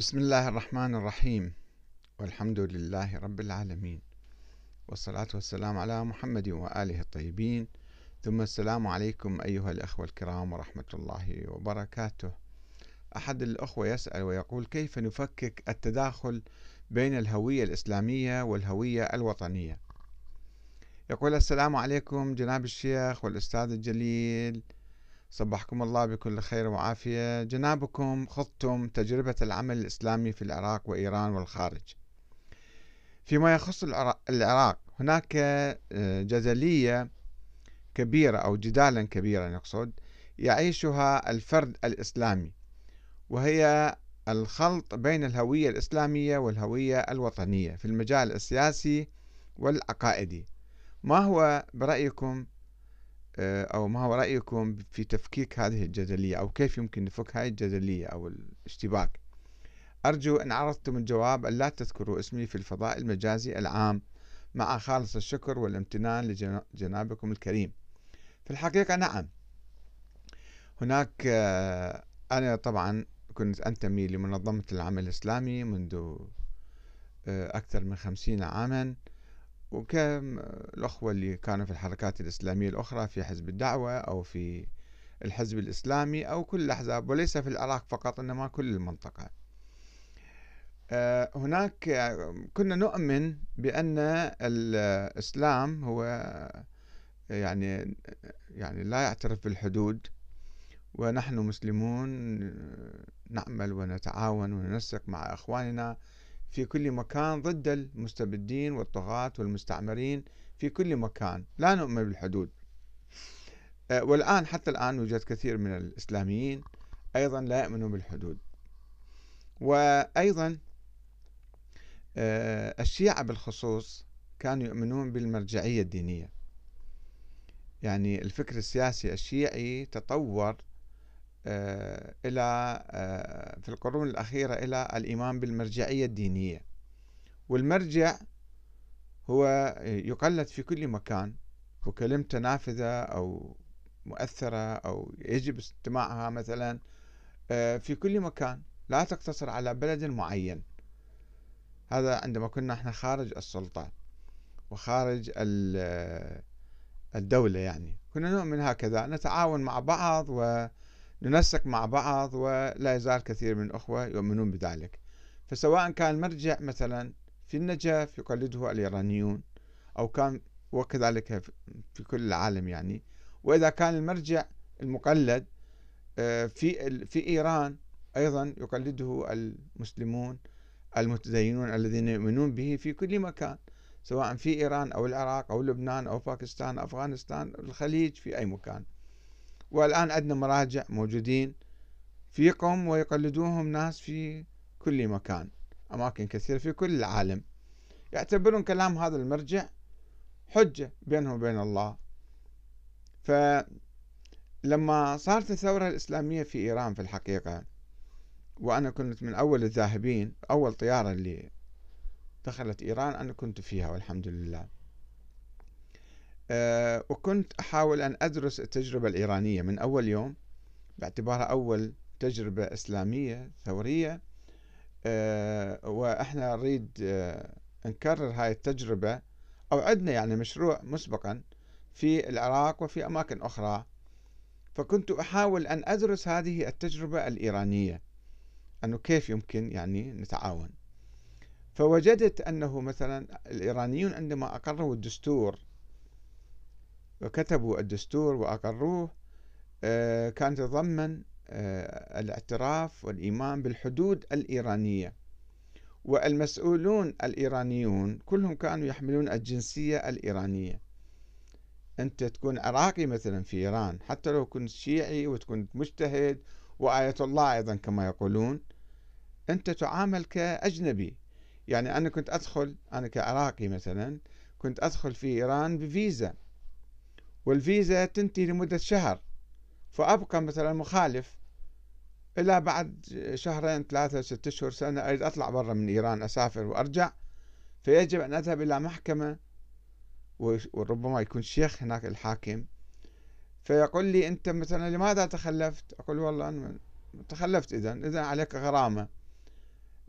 بسم الله الرحمن الرحيم. والحمد لله رب العالمين. والصلاة والسلام على محمد وآله الطيبين. ثم السلام عليكم أيها الأخوة الكرام ورحمة الله وبركاته. أحد الأخوة يسأل ويقول كيف نفكك التداخل بين الهوية الإسلامية والهوية الوطنية؟ يقول السلام عليكم جناب الشيخ والأستاذ الجليل. صبحكم الله بكل خير وعافية. جنابكم خضتم تجربة العمل الإسلامي في العراق وإيران والخارج. فيما يخص العراق هناك آه، جدلية كبيرة أو جدالا كبيرا نقصد يعيشها الفرد الإسلامي وهي الخلط بين الهوية الإسلامية والهوية الوطنية في المجال السياسي والعقائدي. ما هو برأيكم أو ما هو رأيكم في تفكيك هذه الجدلية أو كيف يمكن نفك هذه الجدلية أو الاشتباك؟ أرجو أن عرضتم الجواب أن لا تذكروا اسمي في الفضاء المجازي العام مع خالص الشكر والامتنان لجنابكم الكريم. في الحقيقة نعم. هناك آه، أنا طبعا كنت أنتمي لمنظمة العمل الإسلامي منذ آه، أكثر من خمسين عاما. وكم الأخوة اللي كانوا في الحركات الإسلامية الأخرى في حزب الدعوة أو في الحزب الإسلامي أو كل الأحزاب وليس في العراق فقط إنما كل المنطقة. آه، هناك كنا نؤمن بأن الإسلام هو يعني يعني لا يعترف بالحدود ونحن مسلمون نعمل ونتعاون وننسق مع إخواننا. في كل مكان ضد المستبدين والطغاة والمستعمرين في كل مكان. لا نؤمن بالحدود. آه، والآن حتى الآن يوجد كثير من الإسلاميين أيضا لا يؤمنون بالحدود. وأيضا آه، الشيعة بالخصوص كانوا يؤمنون بالمرجعية الدينية. يعني الفكر السياسي الشيعي تطور إلى آه، في القرون الأخيرة إلى الإيمان بالمرجعية الدينية. والمرجع هو يقلد في كل مكان. وكلمته نافذة أو مؤثرة أو يجب استماعها مثلا آه، في كل مكان. لا تقتصر على بلد معين. هذا عندما كنا إحنا خارج السلطة وخارج الدولة يعني. كنا نؤمن هكذا نتعاون مع بعض و ننسق مع بعض ولا يزال كثير من الأخوة يؤمنون بذلك. فسواء كان المرجع مثلا في النجف يقلده الإيرانيون أو كان وكذلك في كل العالم يعني وإذا كان المرجع المقلد آه، في في إيران أيضا يقلده المسلمون المتدينون الذين يؤمنون به في كل مكان سواء في إيران أو العراق أو لبنان أو باكستان أفغانستان الخليج في أي مكان. والآن عندنا مراجع موجودين في قوم ويقلدوهم ناس في كل مكان أماكن كثيرة في كل العالم. يعتبرون كلام هذا المرجع حجة بينهم وبين الله. فلما صارت الثورة الإسلامية في إيران في الحقيقة وأنا كنت من أول الذاهبين أول طيارة اللي دخلت إيران أنا كنت فيها والحمد لله. آه، وكنت أحاول أن أدرس التجربة الإيرانية من أول يوم باعتبارها أول تجربة إسلامية ثورية. آه، وإحنا نريد آه، نكرر هاي التجربة أو عندنا يعني مشروع مسبقا في العراق وفي أماكن أخرى. فكنت أحاول أن أدرس هذه التجربة الإيرانية أنه كيف يمكن يعني نتعاون. فوجدت أنه مثلا الإيرانيون عندما أقروا الدستور وكتبوا الدستور وأقروه آه، كان تضمن آه، الاعتراف والإيمان بالحدود الإيرانية. والمسؤولون الإيرانيون كلهم كانوا يحملون الجنسية الإيرانية. أنت تكون عراقي مثلا في إيران حتى لو كنت شيعي وتكون مجتهد وآية الله أيضا كما يقولون أنت تعامل كأجنبي. يعني أنا كنت أدخل أنا كعراقي مثلا كنت أدخل في إيران بفيزا. والفيزا تنتهي لمدة شهر فأبقى مثلا مخالف إلى بعد شهرين ثلاثة ستة أشهر سنة أريد أطلع برا من إيران أسافر وأرجع. فيجب أن أذهب إلى محكمة وربما يكون شيخ هناك الحاكم. فيقول لي أنت مثلا لماذا تخلفت؟ أقول والله أنا تخلفت إذا إذا عليك غرامة.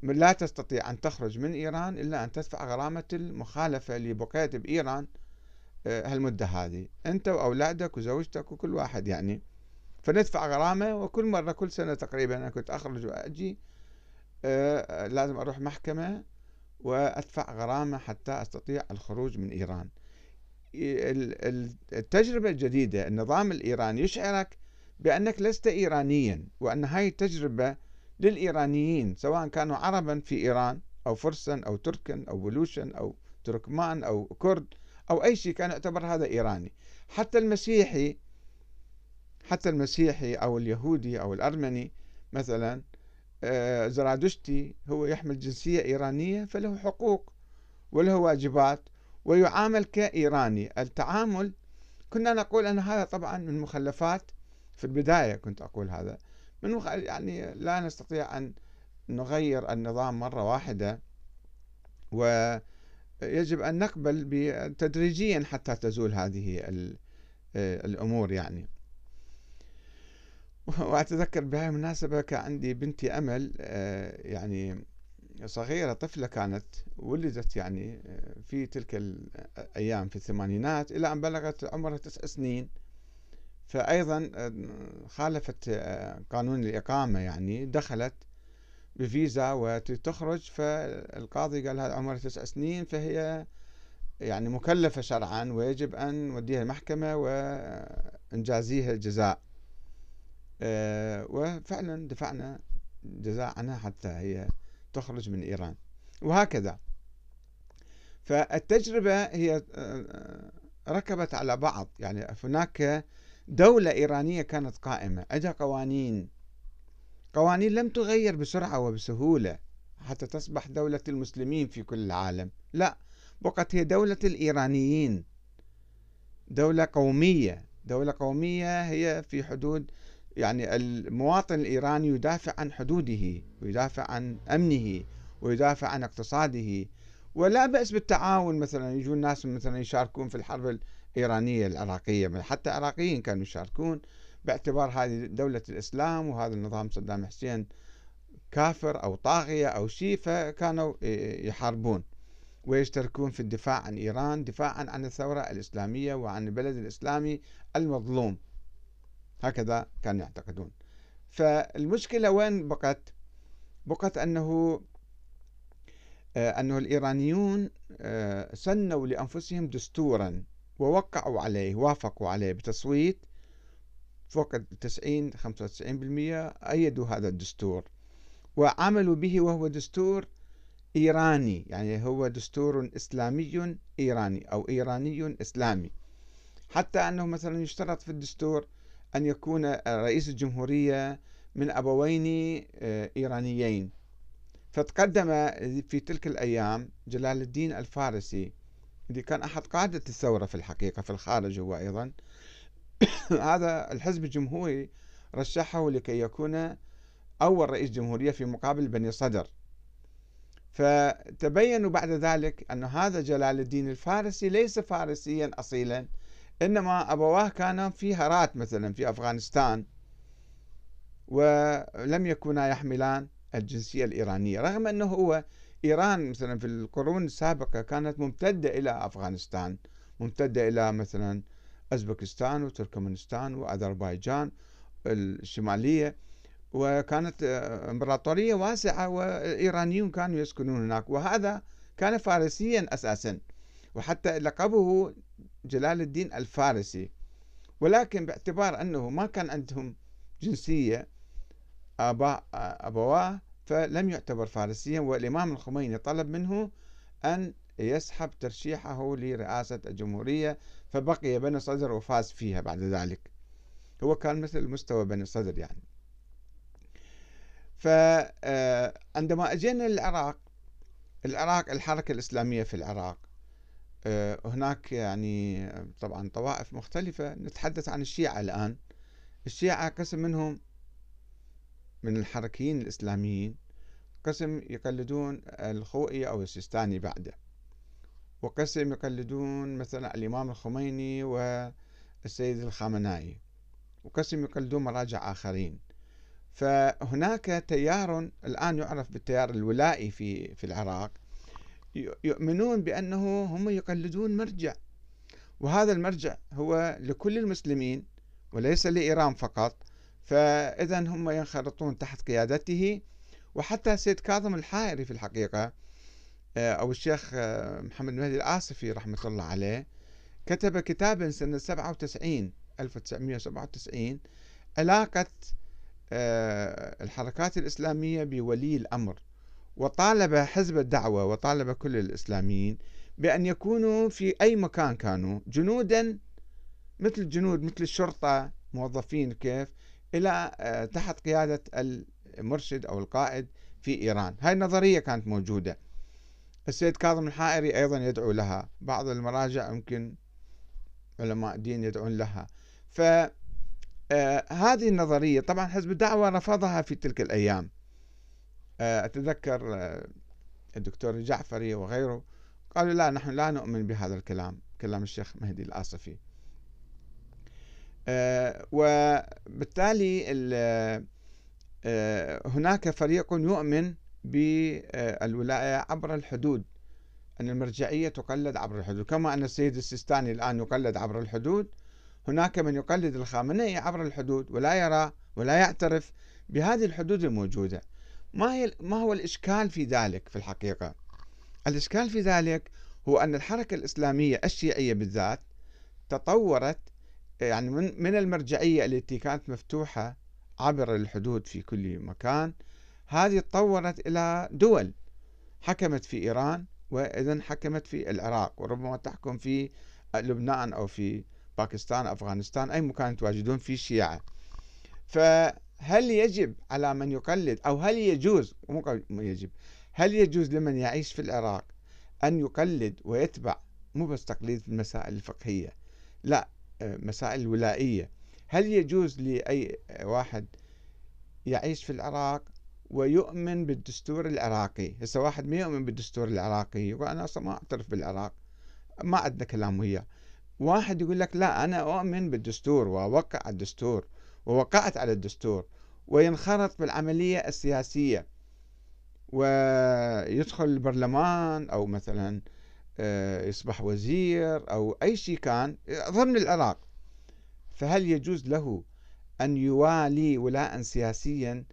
لا تستطيع أن تخرج من إيران إلا أن تدفع غرامة المخالفة اللي بقيت بإيران. هالمدة هذه أنت وأولادك وزوجتك وكل واحد يعني. فندفع غرامة وكل مرة كل سنة تقريبا أنا كنت أخرج وأجي آه، لازم أروح محكمة وأدفع غرامة حتى أستطيع الخروج من إيران. التجربة الجديدة النظام الإيراني يشعرك بأنك لست إيرانيا وأن هاي التجربة للإيرانيين سواء كانوا عربا في إيران أو فرسا أو تركا أو بلوشا أو تركمان أو كرد أو أي شيء كان يعتبر هذا إيراني حتى المسيحي حتى المسيحي أو اليهودي أو الأرمني مثلا آه، زرادشتي هو يحمل جنسية إيرانية فله حقوق وله واجبات ويعامل كإيراني التعامل كنا نقول أن هذا طبعا من مخلفات في البداية كنت أقول هذا من. يعني لا نستطيع أن نغير النظام مرة واحدة ويجب أن نقبل تدريجيا حتى تزول هذه الأمور يعني. وأتذكر بهذه المناسبة كان عندي بنتي أمل آه، يعني صغيرة طفلة كانت ولدت يعني آه، في تلك الأيام في الثمانينات إلى أن بلغت عمرها تسع سنين. فأيضا آه، خالفت قانون الإقامة يعني دخلت بفيزا وتخرج فالقاضي قال هذا عمرها تسع سنين فهي يعني مكلفة شرعا ويجب أن نوديها المحكمة ونجازيها الجزاء. آه، وفعلا دفعنا جزاء عنها حتى هي تخرج من إيران. وهكذا. فالتجربة هي آه، ركبت على بعض. يعني هناك دولة إيرانية كانت قائمة. عندها قوانين. قوانين لم تغير بسرعة وبسهولة حتى تصبح دولة المسلمين في كل العالم. لا بقت هي دولة الإيرانيين. دولة قومية. دولة قومية هي في حدود يعني المواطن الإيراني يدافع عن حدوده ويدافع عن أمنه ويدافع عن اقتصاده. ولا بأس بالتعاون مثلا يجون ناس مثلا يشاركون في الحرب الإيرانية العراقية. حتى العراقيين كانوا يشاركون. باعتبار هذه دولة الإسلام وهذا النظام صدام حسين كافر أو طاغية أو شيء فكانوا يحاربون ويشتركون في الدفاع عن إيران دفاعا عن الثورة الإسلامية وعن البلد الإسلامي المظلوم. هكذا كانوا يعتقدون. فالمشكلة وين بقت؟ بقت أنه آه، أنه الإيرانيون آه، سنوا لأنفسهم دستورا ووقعوا عليه وافقوا عليه بتصويت فوق 90 95% أيدوا هذا الدستور. وعملوا به وهو دستور إيراني يعني هو دستور إسلامي إيراني أو إيراني إسلامي. حتى أنه مثلا يشترط في الدستور أن يكون رئيس الجمهورية من أبوين آه، إيرانيين. فتقدم في تلك الأيام جلال الدين الفارسي اللي كان أحد قادة الثورة في الحقيقة في الخارج هو أيضا هذا الحزب الجمهوري رشحه لكي يكون أول رئيس جمهورية في مقابل بني صدر. فتبينوا بعد ذلك أن هذا جلال الدين الفارسي ليس فارسيا أصيلا إنما أبواه كانا في هرات مثلا في أفغانستان ولم يكونا يحملان الجنسية الإيرانية. رغم أنه هو إيران مثلا في القرون السابقة كانت ممتدة إلى أفغانستان ممتدة إلى مثلا أزبكستان وتركمانستان وأذربيجان الشمالية وكانت إمبراطورية واسعة والإيرانيون كانوا يسكنون هناك وهذا كان فارسيا أساسا وحتى لقبه جلال الدين الفارسي. ولكن باعتبار أنه ما كان عندهم جنسية آباء أبواه فلم يعتبر فارسيا والإمام الخميني طلب منه أن يسحب ترشيحه لرئاسة الجمهورية فبقي بني صدر وفاز فيها بعد ذلك. هو كان مثل مستوى بني صدر يعني. فعندما آه، أجينا للعراق العراق الحركة الإسلامية في العراق آه، هناك يعني طبعا طوائف مختلفة نتحدث عن الشيعة الآن. الشيعة قسم منهم من الحركيين الإسلاميين قسم يقلدون الخوئي أو السيستاني بعده. وقسم يقلدون مثلا الإمام الخميني والسيد الخامنائي وقسم يقلدون مراجع آخرين. فهناك تيار الآن يعرف بالتيار الولائي في في العراق يؤمنون بأنه هم يقلدون مرجع. وهذا المرجع هو لكل المسلمين وليس لإيران فقط. فإذا هم ينخرطون تحت قيادته. وحتى سيد كاظم الحائري في الحقيقة أو الشيخ آه، محمد مهدي الآصفي رحمة الله عليه كتب كتابا سنة 97 1997 علاقة آه، الحركات الإسلامية بولي الأمر وطالب حزب الدعوة وطالب كل الإسلاميين بأن يكونوا في أي مكان كانوا جنودا مثل الجنود مثل الشرطة موظفين كيف إلى آه، تحت قيادة المرشد أو القائد في إيران. هاي النظرية كانت موجودة. السيد كاظم الحائري أيضا يدعو لها. بعض المراجع يمكن علماء دين يدعون لها. فهذه آه، النظرية طبعا حزب الدعوة رفضها في تلك الأيام. آه، أتذكر الدكتور الجعفري وغيره قالوا لا نحن لا نؤمن بهذا الكلام كلام الشيخ مهدي الآصفي. آه، وبالتالي آه، هناك فريق يؤمن بالولاية عبر الحدود. أن المرجعية تقلد عبر الحدود. كما أن السيد السيستاني الآن يقلد عبر الحدود هناك من يقلد الخامنئي عبر الحدود ولا يرى ولا يعترف بهذه الحدود الموجودة. ما هي ما هو الإشكال في ذلك في الحقيقة؟ الإشكال في ذلك هو أن الحركة الإسلامية الشيعية بالذات تطورت يعني من المرجعية التي كانت مفتوحة عبر الحدود في كل مكان هذه تطورت إلى دول. حكمت في إيران وإذا حكمت في العراق وربما تحكم في لبنان أو في باكستان أفغانستان أي مكان يتواجدون فيه الشيعة فهل يجب على من يقلد أو هل يجوز مو يجب هل يجوز لمن يعيش في العراق أن يقلد ويتبع مو بس تقليد المسائل الفقهية لا مسائل الولائية هل يجوز لأي واحد يعيش في العراق ويؤمن بالدستور العراقي. هسه واحد ما يؤمن بالدستور العراقي يقول أنا أصلا ما أعترف بالعراق ما عندنا كلام وياه. واحد يقول لك لا أنا أؤمن بالدستور وأوقع الدستور ووقعت على الدستور وينخرط بالعملية السياسية. ويدخل البرلمان أو مثلا آه، يصبح وزير أو أي شيء كان ضمن العراق. فهل يجوز له أن يوالي ولاء سياسيا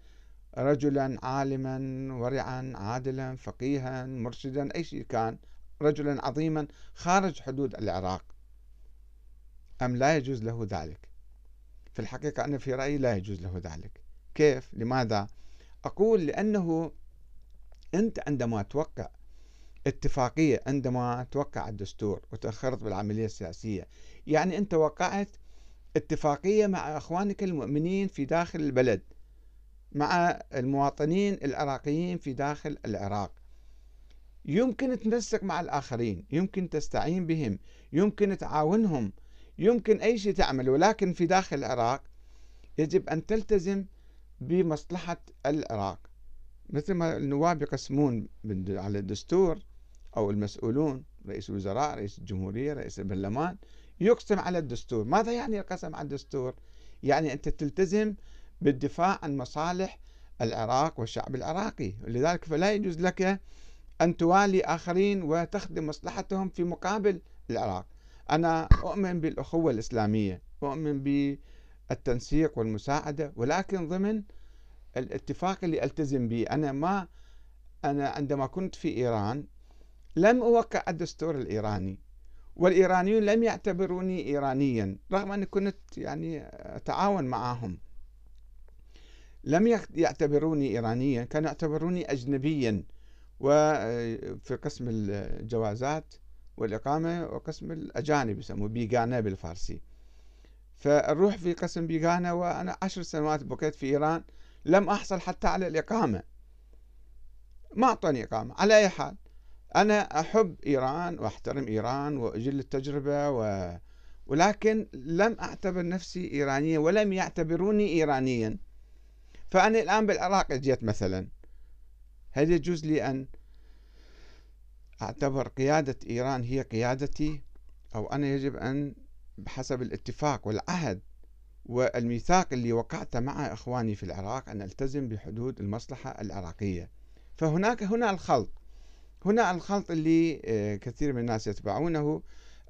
رجلا عالما ورعا عادلا فقيها مرشدا أي شيء كان رجلا عظيما خارج حدود العراق. أم لا يجوز له ذلك؟ في الحقيقة أنا في رأيي لا يجوز له ذلك. كيف؟ لماذا؟ أقول لأنه أنت عندما توقع اتفاقية عندما توقع الدستور وتأخرت بالعملية السياسية يعني أنت وقعت اتفاقية مع أخوانك المؤمنين في داخل البلد. مع المواطنين العراقيين في داخل العراق. يمكن تنسق مع الآخرين يمكن تستعين بهم يمكن تعاونهم يمكن أي شيء تعمل ولكن في داخل العراق يجب أن تلتزم بمصلحة العراق. مثل ما النواب يقسمون على الدستور أو المسؤولون رئيس الوزراء رئيس الجمهورية رئيس البرلمان يقسم على الدستور. ماذا يعني القسم على الدستور؟ يعني أنت تلتزم بالدفاع عن مصالح العراق والشعب العراقي. لذلك فلا يجوز لك أن توالي آخرين وتخدم مصلحتهم في مقابل العراق. أنا أؤمن بالأخوة الإسلامية أؤمن بالتنسيق والمساعدة ولكن ضمن الاتفاق اللي ألتزم به أنا ما أنا عندما كنت في إيران لم أوقع الدستور الإيراني والإيرانيون لم يعتبروني ايرانيا رغم أني كنت يعني أتعاون معهم. لم يعتبروني ايرانيا كانوا يعتبروني اجنبيا. وفي قسم الجوازات والإقامة وقسم الأجانب يسموه بيغانا بالفارسي. فنروح في قسم بيغانا وأنا عشر سنوات بقيت في إيران لم أحصل حتى على الإقامة. ما أعطوني إقامة. على أي حال أنا أحب إيران وأحترم إيران وأجل التجربة و... ولكن لم أعتبر نفسي إيرانيا ولم يعتبروني إيرانيا. فأنا الآن بالعراق جيت مثلا. هل يجوز لي أن أعتبر قيادة إيران هي قيادتي؟ أو أنا يجب أن بحسب الاتفاق والعهد والميثاق اللي وقعته مع إخواني في العراق أن ألتزم بحدود المصلحة العراقية. فهناك هنا الخلط. هنا الخلط اللي آه، كثير من الناس يتبعونه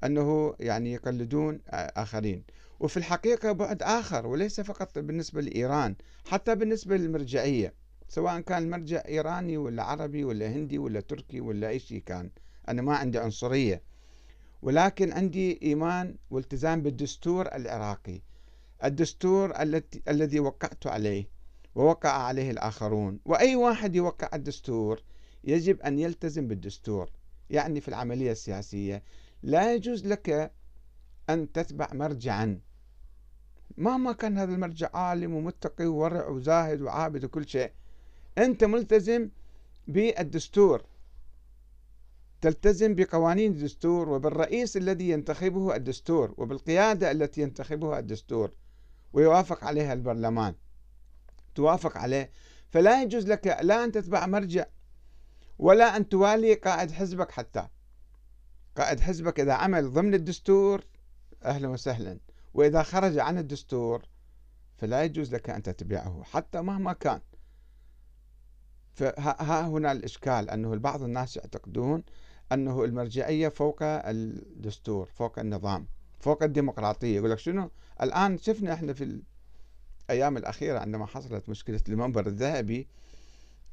أنه يعني يقلدون آخرين. وفي الحقيقة بعد آخر وليس فقط بالنسبة لإيران حتى بالنسبة للمرجعية سواء كان المرجع إيراني ولا عربي ولا هندي ولا تركي ولا أي شيء كان. أنا ما عندي عنصرية ولكن عندي إيمان والتزام بالدستور العراقي. الدستور التي الذي وقعت عليه ووقع عليه الآخرون. وأي واحد يوقع الدستور يجب أن يلتزم بالدستور يعني في العملية السياسية. لا يجوز لك أن تتبع مرجعا. مهما كان هذا المرجع عالم ومتقي وورع وزاهد وعابد وكل شيء أنت ملتزم بالدستور. تلتزم بقوانين الدستور وبالرئيس الذي ينتخبه الدستور وبالقيادة التي ينتخبها الدستور ويوافق عليها البرلمان. توافق عليه. فلا يجوز لك لا أن تتبع مرجع ولا أن توالي قائد حزبك حتى. قائد حزبك إذا عمل ضمن الدستور أهلا وسهلا. وإذا خرج عن الدستور فلا يجوز لك أن تتبعه حتى مهما كان. فها هنا الإشكال أنه بعض الناس يعتقدون أنه المرجعية فوق الدستور فوق النظام فوق الديمقراطية. يقول لك شنو؟ الآن شفنا إحنا في الأيام الأخيرة عندما حصلت مشكلة المنبر الذهبي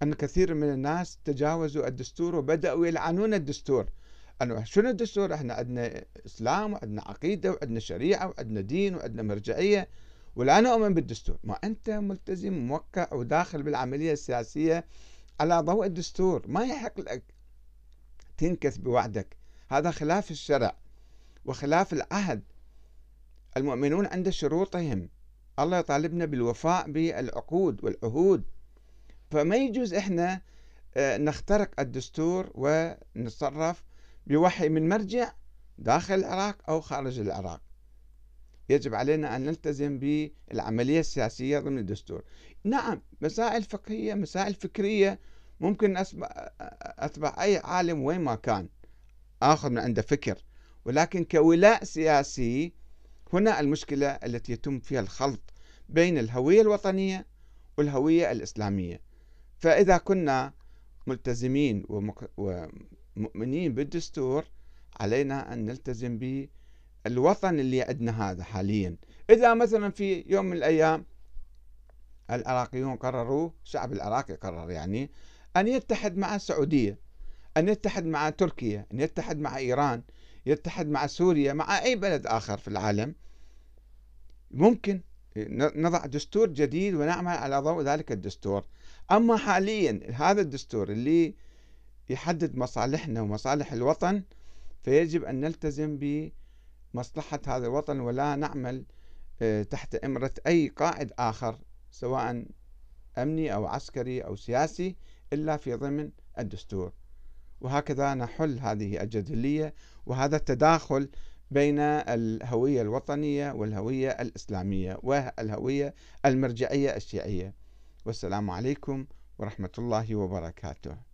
أن كثير من الناس تجاوزوا الدستور وبدأوا يلعنون الدستور. أنه شنو الدستور؟ إحنا عندنا إسلام وعندنا عقيدة وعندنا شريعة وعندنا دين وعندنا مرجعية. ولا نؤمن بالدستور. ما أنت ملتزم موقع وداخل بالعملية السياسية على ضوء الدستور. ما يحق لك تنكث بوعدك. هذا خلاف الشرع وخلاف العهد. المؤمنون عند شروطهم. الله يطالبنا بالوفاء بالعقود والعهود. فما يجوز إحنا آه، نخترق الدستور ونتصرف بوحي من مرجع داخل العراق أو خارج العراق. يجب علينا أن نلتزم بالعملية السياسية ضمن الدستور. نعم مسائل فقهية مسائل فكرية ممكن أتبع أي عالم وين ما كان آخذ من عنده فكر. ولكن كولاء سياسي هنا المشكلة التي يتم فيها الخلط بين الهوية الوطنية والهوية الإسلامية. فإذا كنا ملتزمين ومؤمنين بالدستور علينا أن نلتزم بالوطن اللي عندنا هذا حاليا. إذا مثلا في يوم من الأيام العراقيون قرروا الشعب العراقي قرر يعني أن يتحد مع السعودية أن يتحد مع تركيا أن يتحد مع إيران يتحد مع سوريا مع أي بلد آخر في العالم. ممكن نضع دستور جديد ونعمل على ضوء ذلك الدستور. أما حاليا هذا الدستور اللي يحدد مصالحنا ومصالح الوطن فيجب أن نلتزم بمصلحة هذا الوطن ولا نعمل آه، تحت إمرة أي قائد آخر سواء أمني أو عسكري أو سياسي إلا في ضمن الدستور. وهكذا نحل هذه الجدلية وهذا التداخل بين الهوية الوطنية والهوية الإسلامية والهوية المرجعية الشيعية. والسلام عليكم ورحمة الله وبركاته.